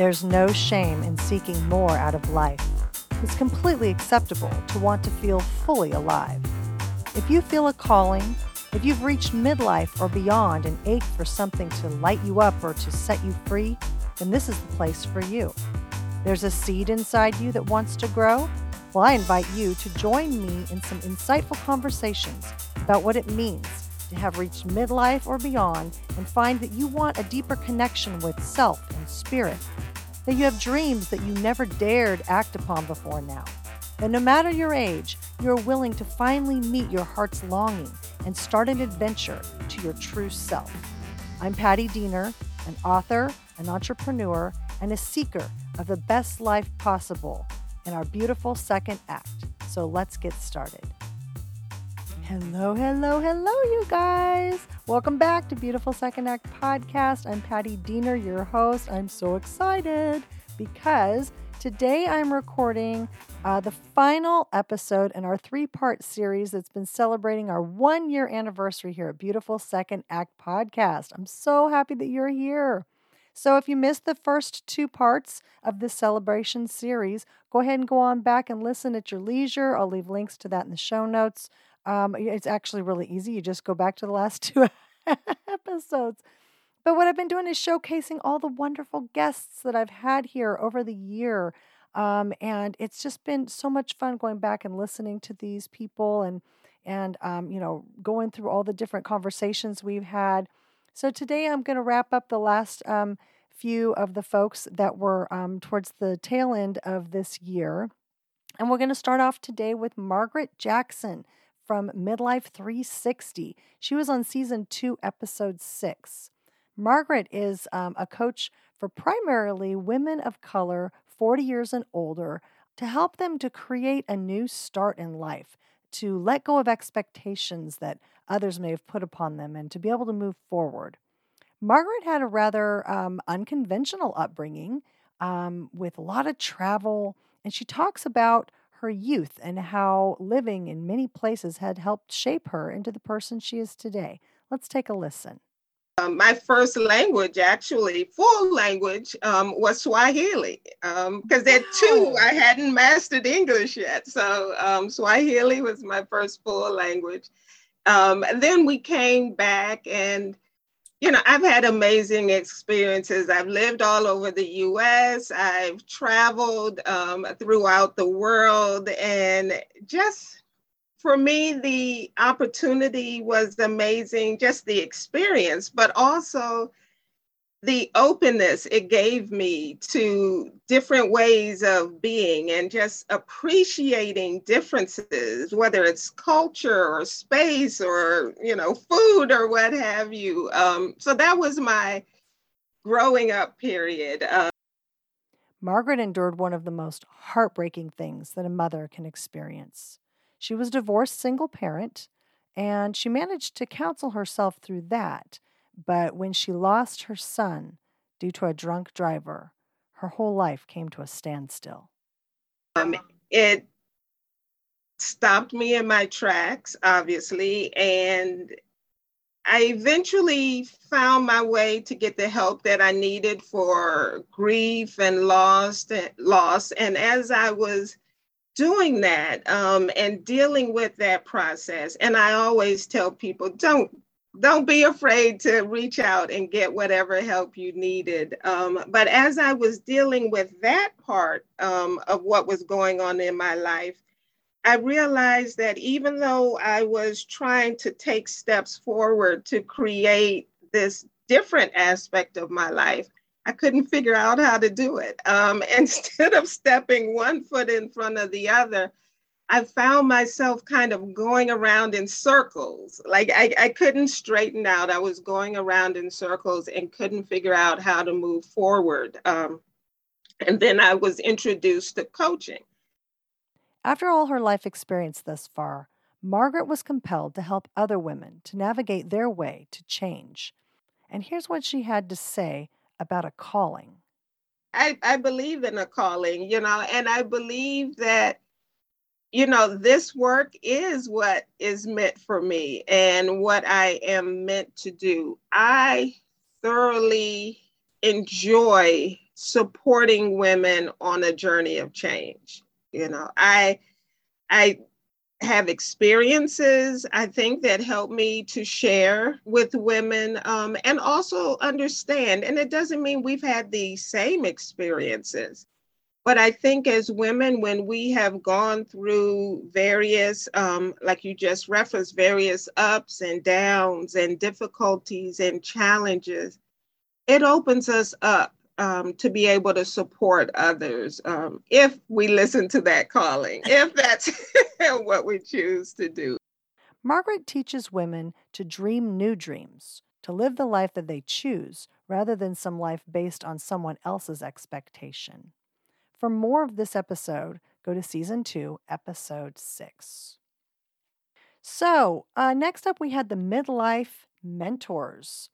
There's no shame in seeking more out of life. It's completely acceptable to want to feel fully alive. If you feel a calling, if you've reached midlife or beyond and ache for something to light you up or to set you free, then this is the place for you. There's a seed inside you that wants to grow? Well, I invite you to join me in some insightful conversations about what it means to have reached midlife or beyond and find that you want a deeper connection with self and spirit, that you have dreams that you never dared act upon before now. And no matter your age, you're willing to finally meet your heart's longing and start an adventure to your true self. I'm Patti Diener, an author, an entrepreneur, and a seeker of the best life possible in our beautiful second act. So let's get started. Hello, hello, hello, you guys. Welcome back to Beautiful Second Act Podcast. I'm Patti Diener, your host. I'm so excited because today I'm recording uh, the final episode in our three part series that's been celebrating our one year anniversary here at Beautiful Second Act Podcast. I'm so happy that you're here. So, if you missed the first two parts of this celebration series, go ahead and go on back and listen at your leisure. I'll leave links to that in the show notes. Um, it's actually really easy. You just go back to the last two episodes. But what I've been doing is showcasing all the wonderful guests that I've had here over the year. Um, and it's just been so much fun going back and listening to these people and and um, you know going through all the different conversations we've had. So today I'm going to wrap up the last um, few of the folks that were um, towards the tail end of this year, and we're going to start off today with Margaret Jackson from Midlife 360. She was on season two, episode six. Margaret is um, a coach for primarily women of color, 40 years and older, to help them to create a new start in life, to let go of expectations that others may have put upon them, and to be able to move forward. Margaret had a rather um, unconventional upbringing um, with a lot of travel, and she talks about her youth and how living in many places had helped shape her into the person she is today. Let's take a listen. Um, my first language, actually, full language, um, was Swahili. Because um, at two, I hadn't mastered English yet. So um, Swahili was my first full language. Um, and then we came back and you know, I've had amazing experiences. I've lived all over the US, I've traveled um, throughout the world, and just for me, the opportunity was amazing, just the experience, but also the openness it gave me to different ways of being and just appreciating differences whether it's culture or space or you know food or what have you. Um, so that was my growing up period. Uh, margaret endured one of the most heartbreaking things that a mother can experience. She was divorced single parent and she managed to counsel herself through that but when she lost her son due to a drunk driver, her whole life came to a standstill. Um, it stopped me in my tracks, obviously, and I eventually found my way to get the help that I needed for grief and loss. Loss, and as I was doing that um, and dealing with that process, and I always tell people, don't don't be afraid to reach out and get whatever help you needed. Um, but as I was dealing with that part um, of what was going on in my life, I realized that even though I was trying to take steps forward to create this different aspect of my life, I couldn't figure out how to do it. Um, instead of stepping one foot in front of the other, I found myself kind of going around in circles. Like I, I couldn't straighten out. I was going around in circles and couldn't figure out how to move forward. Um, and then I was introduced to coaching. After all her life experience thus far, Margaret was compelled to help other women to navigate their way to change. And here's what she had to say about a calling. I, I believe in a calling, you know, and I believe that you know, this work is what is meant for me and what I am meant to do. I thoroughly enjoy supporting women on a journey of change. You know, I I have experiences I think that help me to share with women um, and also understand. And it doesn't mean we've had the same experiences, but I think as women, when we have gone through various, um, like you just referenced, various ups and downs and difficulties and challenges, it opens us up um, to be able to support others um, if we listen to that calling, if that's what we choose to do. Margaret teaches women to dream new dreams, to live the life that they choose rather than some life based on someone else's expectation. For more of this episode, go to season two, episode six. So, uh, next up, we had the midlife mentors.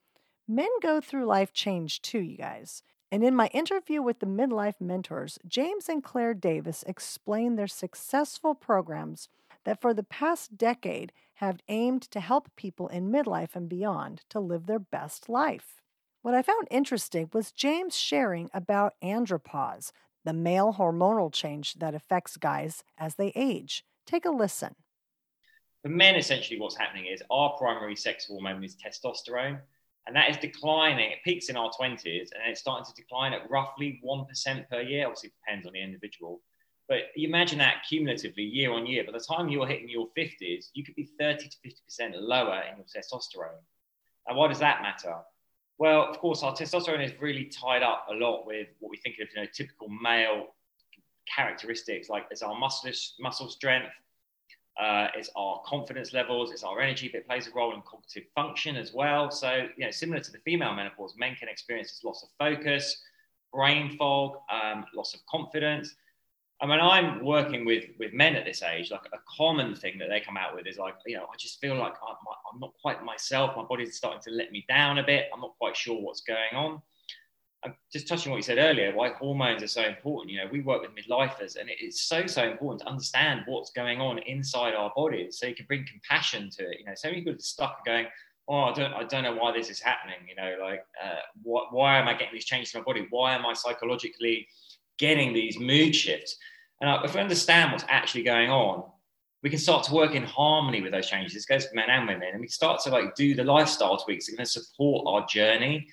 Men go through life change too, you guys. And in my interview with the midlife mentors, James and Claire Davis explained their successful programs that for the past decade have aimed to help people in midlife and beyond to live their best life. What I found interesting was James sharing about andropause, the male hormonal change that affects guys as they age. Take a listen. For men, essentially, what's happening is our primary sex hormone is testosterone, and that is declining. It peaks in our 20s and it's starting to decline at roughly 1% per year. Obviously, it depends on the individual. But you imagine that cumulatively year on year. By the time you're hitting your 50s, you could be 30 to 50% lower in your testosterone. And why does that matter? Well, of course, our testosterone is really tied up a lot with what we think of, you know, typical male characteristics, like it's our muscle, muscle strength, uh, it's our confidence levels, it's our energy, but it plays a role in cognitive function as well. So, you know, similar to the female menopause, men can experience this loss of focus, brain fog, um, loss of confidence. And mean, I'm working with with men at this age, like a common thing that they come out with is like, you know, I just feel like I'm, I'm not quite myself. My body's starting to let me down a bit. I'm not quite sure what's going on. I'm just touching what you said earlier, why hormones are so important. You know, we work with midlifers, and it's so so important to understand what's going on inside our bodies, so you can bring compassion to it. You know, so many people are stuck going, "Oh, I don't, I don't know why this is happening." You know, like, uh, what, why am I getting these changes in my body? Why am I psychologically getting these mood shifts. And if we understand what's actually going on, we can start to work in harmony with those changes. This goes for men and women, and we start to like do the lifestyle tweaks that are going to support our journey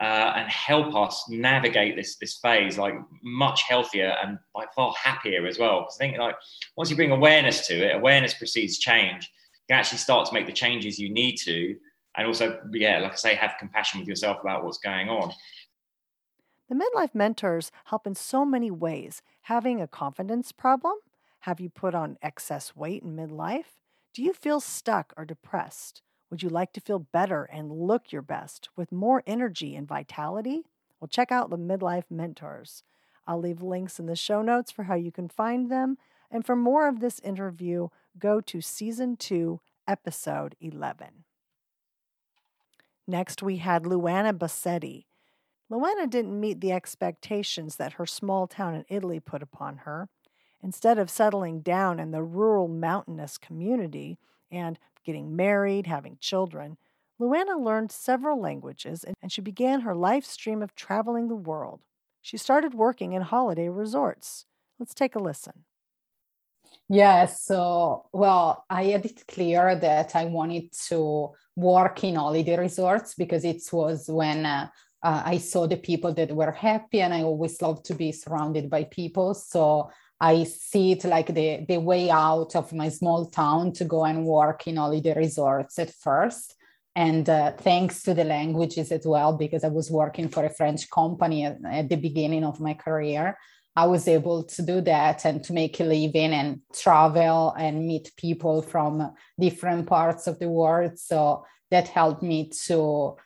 uh, and help us navigate this this phase like much healthier and like far happier as well. Because I think like once you bring awareness to it, awareness precedes change. You can actually start to make the changes you need to, and also yeah, like I say, have compassion with yourself about what's going on. The midlife mentors help in so many ways. Having a confidence problem? Have you put on excess weight in midlife? Do you feel stuck or depressed? Would you like to feel better and look your best with more energy and vitality? Well, check out the Midlife Mentors. I'll leave links in the show notes for how you can find them. And for more of this interview, go to season 2, episode 11. Next, we had Luana Bossetti. Luana didn't meet the expectations that her small town in Italy put upon her. Instead of settling down in the rural mountainous community and getting married, having children, Luana learned several languages and she began her life stream of traveling the world. She started working in holiday resorts. Let's take a listen. Yes. So, well, I had it clear that I wanted to work in holiday resorts because it was when uh, uh, I saw the people that were happy, and I always love to be surrounded by people. So I see it like the, the way out of my small town to go and work in holiday resorts at first. And uh, thanks to the languages as well, because I was working for a French company at, at the beginning of my career. I was able to do that and to make a living and travel and meet people from different parts of the world. So that helped me to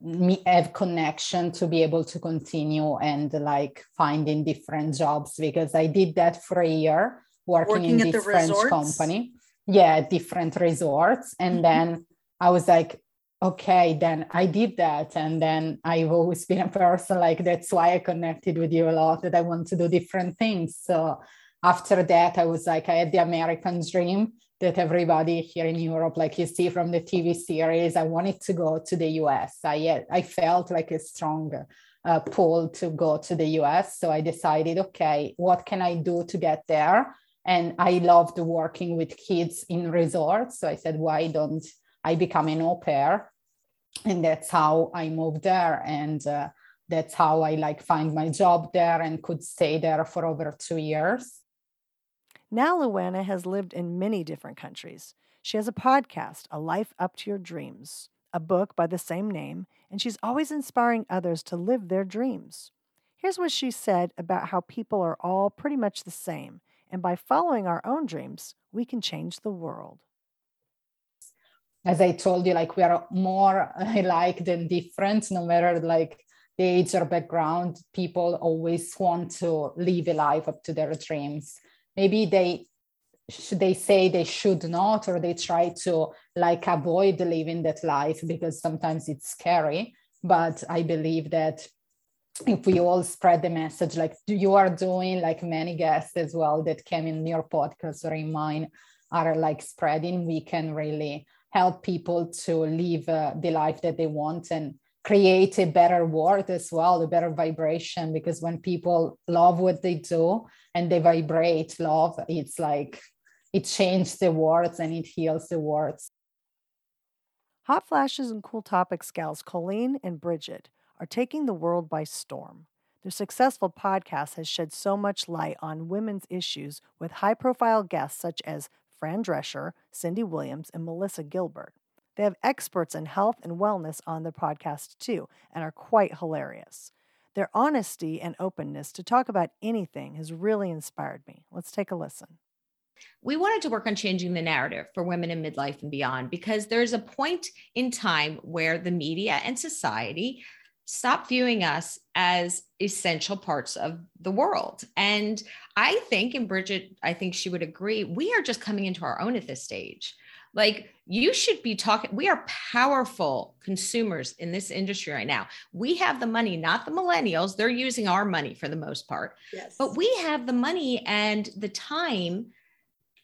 me have connection to be able to continue and like finding different jobs because I did that for a year working, working in this French resorts? company. Yeah, different resorts. And mm-hmm. then I was like, okay, then I did that. And then I've always been a person like that's why I connected with you a lot, that I want to do different things. So after that, I was like, I had the American dream that everybody here in Europe, like you see from the TV series, I wanted to go to the US. I, I felt like a strong uh, pull to go to the US. So I decided, okay, what can I do to get there? And I loved working with kids in resorts. So I said, why don't I become an au pair? And that's how I moved there. And uh, that's how I like find my job there and could stay there for over two years. Now, Luana has lived in many different countries. She has a podcast, A Life Up to Your Dreams, a book by the same name, and she's always inspiring others to live their dreams. Here's what she said about how people are all pretty much the same, and by following our own dreams, we can change the world. As I told you, like we are more alike than different, no matter like the age or background, people always want to live a life up to their dreams maybe they should they say they should not or they try to like avoid living that life because sometimes it's scary but i believe that if we all spread the message like you are doing like many guests as well that came in your podcast or in mine are like spreading we can really help people to live uh, the life that they want and create a better world as well, a better vibration. Because when people love what they do and they vibrate love, it's like it changes the words and it heals the words. Hot Flashes and Cool Topics gals Colleen and Bridget are taking the world by storm. Their successful podcast has shed so much light on women's issues with high profile guests such as Fran Drescher, Cindy Williams, and Melissa Gilbert. They have experts in health and wellness on their podcast too, and are quite hilarious. Their honesty and openness to talk about anything has really inspired me. Let's take a listen. We wanted to work on changing the narrative for women in midlife and beyond because there's a point in time where the media and society stop viewing us as essential parts of the world. And I think, and Bridget, I think she would agree, we are just coming into our own at this stage. Like you should be talking. We are powerful consumers in this industry right now. We have the money, not the millennials. They're using our money for the most part. Yes. But we have the money and the time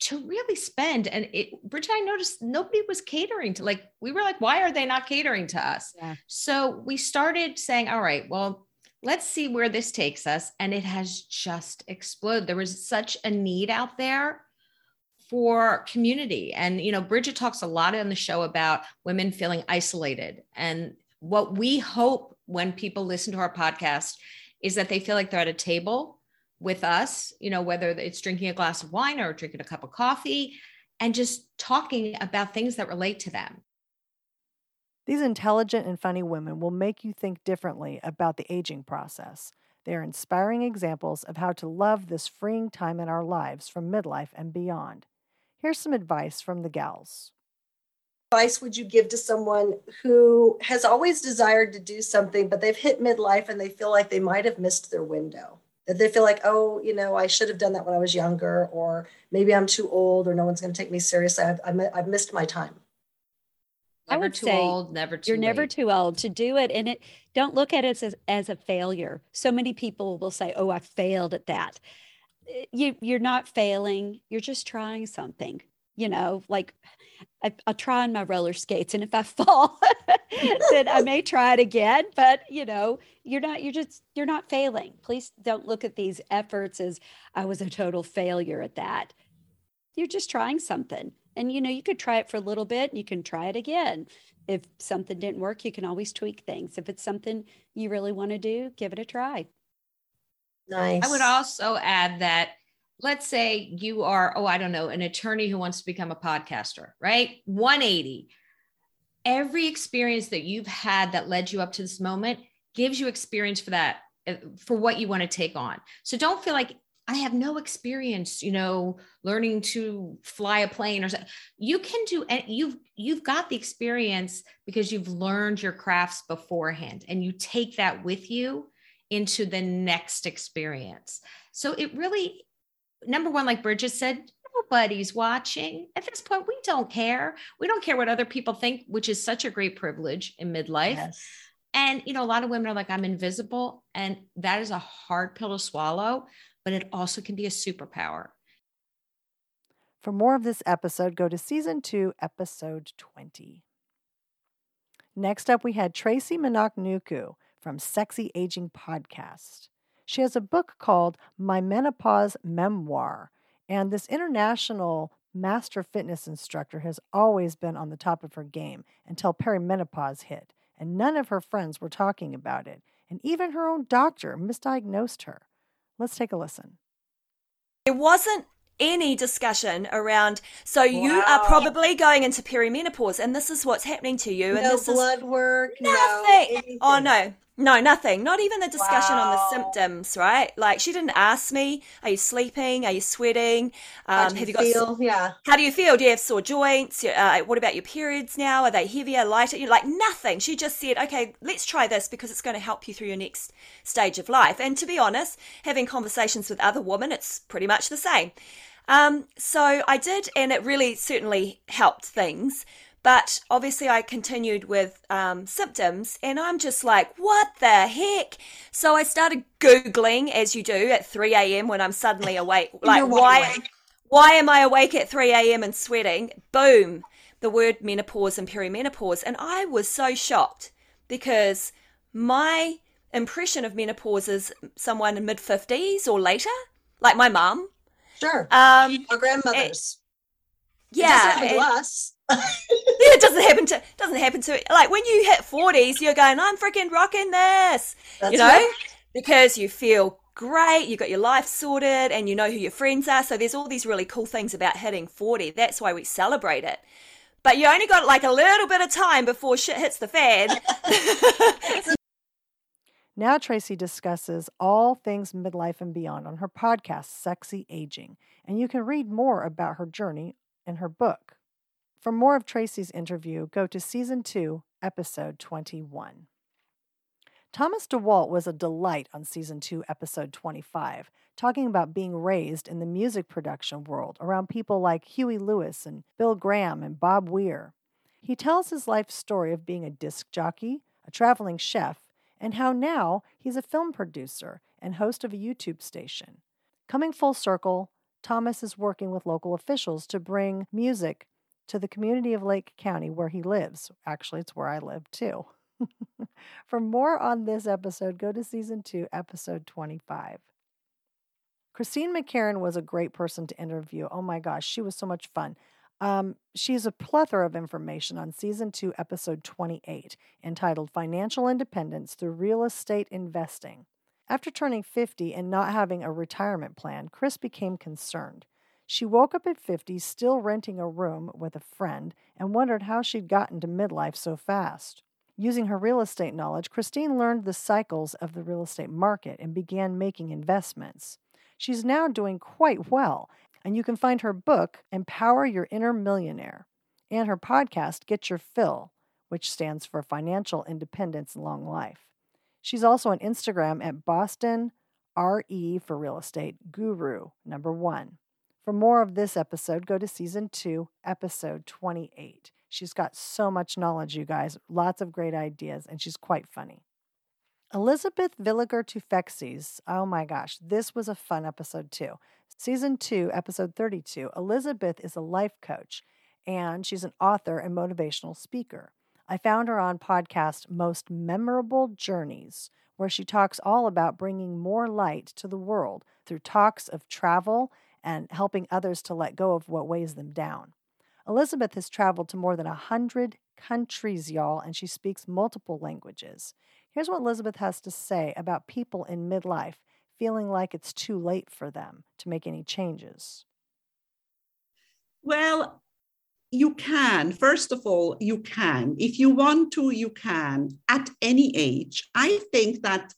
to really spend. And it, Bridget, I noticed nobody was catering to like, we were like, why are they not catering to us? Yeah. So we started saying, all right, well, let's see where this takes us. And it has just exploded. There was such a need out there for community. And, you know, Bridget talks a lot on the show about women feeling isolated. And what we hope when people listen to our podcast is that they feel like they're at a table with us, you know, whether it's drinking a glass of wine or drinking a cup of coffee and just talking about things that relate to them. These intelligent and funny women will make you think differently about the aging process. They are inspiring examples of how to love this freeing time in our lives from midlife and beyond. Here's some advice from the gals. Advice would you give to someone who has always desired to do something, but they've hit midlife and they feel like they might have missed their window? That they feel like, oh, you know, I should have done that when I was younger, or maybe I'm too old, or no one's going to take me seriously. I've, I've missed my time. Never I would too say old, never too You're late. never too old to do it. And it don't look at it as, as a failure. So many people will say, Oh, I failed at that Eh, you you're not failing you're just trying something you know like I, will try on my roller skates and if i fall then i may try it again but you know you're not you're just you're not failing. Please don't look at these efforts as i was a total failure at that. You're just trying something and you know you could try it for a little bit and you can try it again. If something didn't work you can always tweak things. If it's something you really want to do give it a try Nice. I would also add that let's say you are, oh, I don't know, an attorney who wants to become a podcaster, right? 180. Every experience that you've had that led you up to this moment gives you experience for that, uh, for what you want to take on. So don't feel like I have no experience, you know, learning to fly a plane or something. You can do and you've you've got the experience because you've learned your crafts beforehand and you take that with you into the next experience. So it really, number one, like Bridget said, nobody's watching. At this point, we don't care. We don't care what other people think, which is such a great privilege in midlife. Yes. And, you know, a lot of women are like, I'm invisible. And that is a hard pill to swallow, but it also can be a superpower. For more of this episode, go to season two, episode 20. Next up, we had Tracy Minnoch Nuku from Sexy Aging Podcast. She has a book called My Menopause Memoir, and this international master fitness instructor has always been on the top of her game until perimenopause hit, and none of her friends were talking about it, and even her own doctor misdiagnosed her. Let's take a listen. It wasn't any discussion around so you are probably going into perimenopause and this is what's happening to you and no this blood is work, nothing oh, no oh no no nothing. Not even the discussion on the symptoms right? Like she didn't ask me are you sleeping? Are you sweating? How um, do have you you got? Yeah. how do you feel? Do you have sore joints? Uh, what about your periods now? Are they heavier lighter? You know, like nothing. She just said okay let's try this because it's going to help you through your next stage of life. And to be honest having conversations with other women it's pretty much the same. Um, so I did, and it really certainly helped things. But obviously, I continued with um, symptoms, and I'm just like, what the heck? So I started Googling, as you do at 3 a.m. when I'm suddenly awake. Like, why, awake. why am I awake at 3 a.m. and sweating? Boom, the word menopause and perimenopause. And I was so shocked because my impression of menopause is someone in mid 50s or later, like my mum. Sure. Um, Our grandmothers. It yeah, doesn't happen to us. it doesn't happen to doesn't happen to like when you hit forties, you're going, I'm freaking rocking this, That's you know, right. because you feel great, you got your life sorted, and you know who your friends are. So there's all these really cool things about hitting forty. That's why we celebrate it. But you only got like a little bit of time before shit hits the fan. Now, Tracy discusses all things midlife and beyond on her podcast, Sexy Aging, and you can read more about her journey in her book. For more of Tracy's interview, go to season 2, episode 21. Thomas DeWalt was a delight on season 2, episode 25, talking about being raised in the music production world around people like Huey Lewis and Bill Graham and Bob Weir. He tells his life story of being a disc jockey, a traveling chef, and how now he's a film producer and host of a YouTube station. Coming full circle, Thomas is working with local officials to bring music to the community of Lake County where he lives. Actually, it's where I live too. For more on this episode, go to season 2, episode 25. Christine McCarron was a great person to interview. Oh my gosh, she was so much fun. Um, she's a plethora of information on season two, episode 28, entitled Financial Independence Through Real Estate Investing. After turning 50 and not having a retirement plan, Chris became concerned. She woke up at 50, still renting a room with a friend, and wondered how she'd gotten to midlife so fast. Using her real estate knowledge, Christine learned the cycles of the real estate market and began making investments. She's now doing quite well, and you can find her book, Empower Your Inner Millionaire, and her podcast, Get Your Fill, which stands for Financial Independence and Long Life. She's also on Instagram at Boston RE for Real Estate Guru, number one. For more of this episode, go to season two, episode 28. She's got so much knowledge, you guys, lots of great ideas, and she's quite funny. Elisabeth Villiger Toufexis. Oh my gosh, this was a fun episode too. Season 2, episode 32. Elisabeth is a life coach and she's an author and motivational speaker. I found her on podcast Most Memorable Journeys, where she talks all about bringing more light to the world through talks of travel and helping others to let go of what weighs them down. Elisabeth has traveled to more than a 100 countries, y'all, and she speaks multiple languages. Here's what Elisabeth has to say about people in midlife feeling like it's too late for them to make any changes. Well, you can. First of all, you can. If you want to, you can at any age. I think that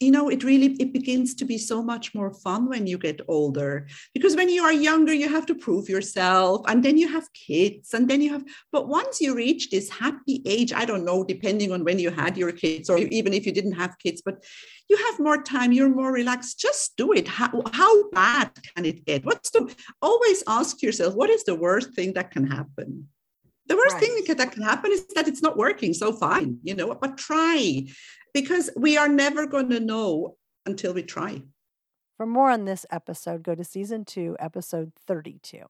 you know it really it begins to be so much more fun when you get older because when you are younger you have to prove yourself and then you have kids and then you have but once you reach this happy age i don't know depending on when you had your kids or even if you didn't have kids but you have more time you're more relaxed just do it how, how bad can it get what's the always ask yourself what is the worst thing that can happen The worst Right. thing that can happen is that it's not working. So fine, you know, but try because we are never going to know until we try. For more on this episode, go to season two, episode 32.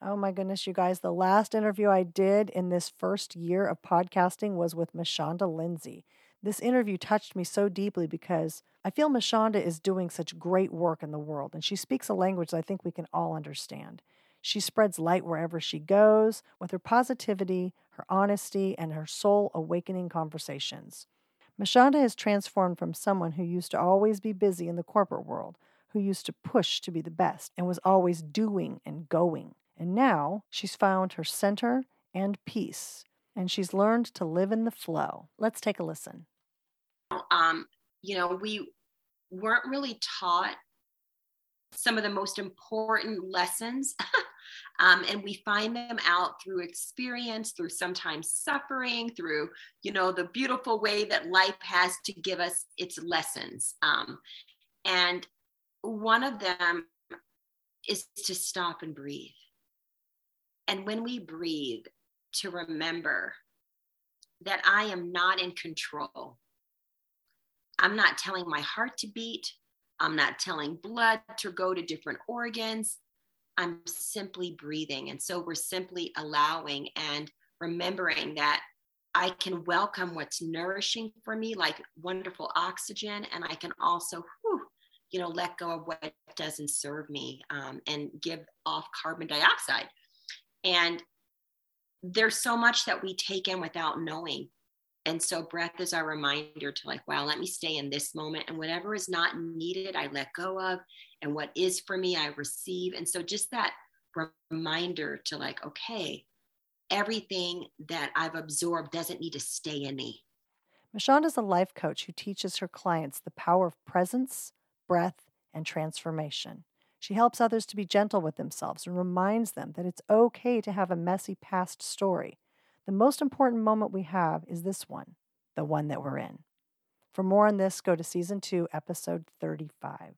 Oh my goodness, you guys, the last interview I did in this first year of podcasting was with Michanda Lindsay. This interview touched me so deeply because I feel Michanda is doing such great work in the world and she speaks a language that I think we can all understand. She spreads light wherever she goes with her positivity, her honesty, and her soul awakening conversations. Michanda has transformed from someone who used to always be busy in the corporate world, who used to push to be the best and was always doing and going. And now she's found her center and peace, and she's learned to live in the flow. Let's take a listen. um, you know, we weren't really taught some of the most important lessons. um, and we find them out through experience, through sometimes suffering, through, you know, the beautiful way that life has to give us its lessons. Um, and one of them is to stop and breathe. And when we breathe, to remember that I am not in control. I'm not telling my heart to beat. I'm not telling blood to go to different organs. I'm simply breathing. And so we're simply allowing and remembering that I can welcome what's nourishing for me, like wonderful oxygen, and I can also, whew, you know, let go of what doesn't serve me um, and give off carbon dioxide. And there's so much that we take in without knowing. And so breath is our reminder to like, wow, let me stay in this moment. And whatever is not needed, I let go of. And what is for me, I receive. And so just that reminder to like, okay, everything that I've absorbed doesn't need to stay in me. Michanda is a life coach who teaches her clients the power of presence, breath, and transformation. She helps others to be gentle with themselves and reminds them that it's okay to have a messy past story. The most important moment we have is this one, the one that we're in. For more on this, go to season two, episode 35.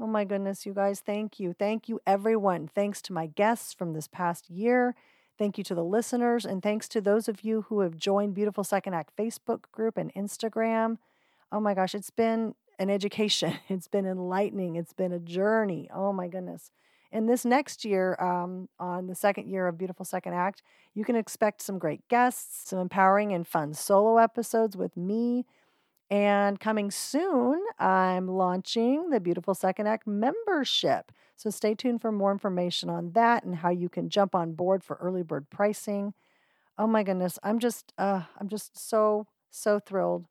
Oh my goodness, you guys, thank you. Thank you, everyone. Thanks to my guests from this past year. Thank you to the listeners, and thanks to those of you who have joined Beautiful Second Act Facebook group and Instagram. Oh my gosh, it's been an education. It's been enlightening. It's been a journey. Oh my goodness. And this next year, um, on the second year of Beautiful Second Act, you can expect some great guests, some empowering and fun solo episodes with me. And coming soon, I'm launching the Beautiful Second Act membership. So stay tuned for more information on that and how you can jump on board for early bird pricing. Oh my goodness, I'm just uh, I'm just so so thrilled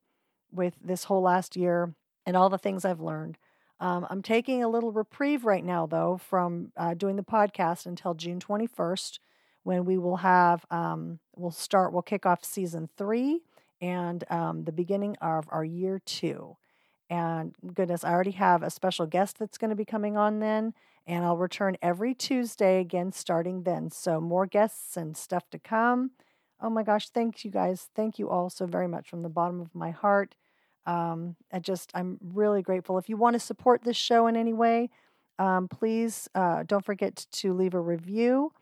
with this whole last year and all the things I've learned. Um, I'm taking a little reprieve right now, though, from uh, doing the podcast until June 21st, when we will have, um, we'll start, we'll kick off season three and um, the beginning of our year two. And goodness, I already have a special guest that's going to be coming on then, and I'll return every Tuesday again starting then. So, more guests and stuff to come. Oh my gosh, thanks, you guys. Thank you all so very much from the bottom of my heart. Um, I just, I'm really grateful. If you want to support this show in any way, um, please uh, don't forget to leave a review.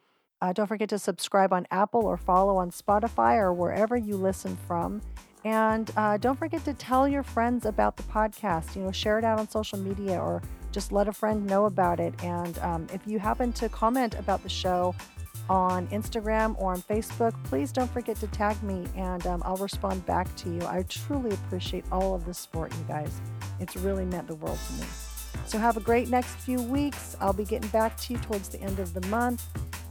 Uh, don't forget to subscribe on Apple or follow on Spotify or wherever you listen from. And uh, don't forget to tell your friends about the podcast. You know, share it out on social media or just let a friend know about it. And um, if you happen to comment about the show on Instagram or on Facebook, please don't forget to tag me and um, I'll respond back to you. I truly appreciate all of the support, you guys. It's really meant the world to me. So have a great next few weeks. I'll be getting back to you towards the end of the month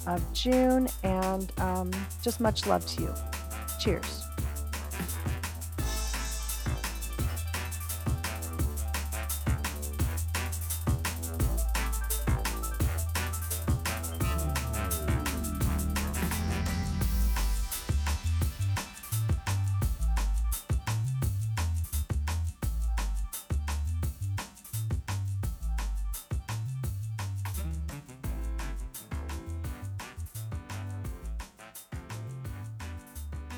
of June and um, just much love to you. Cheers.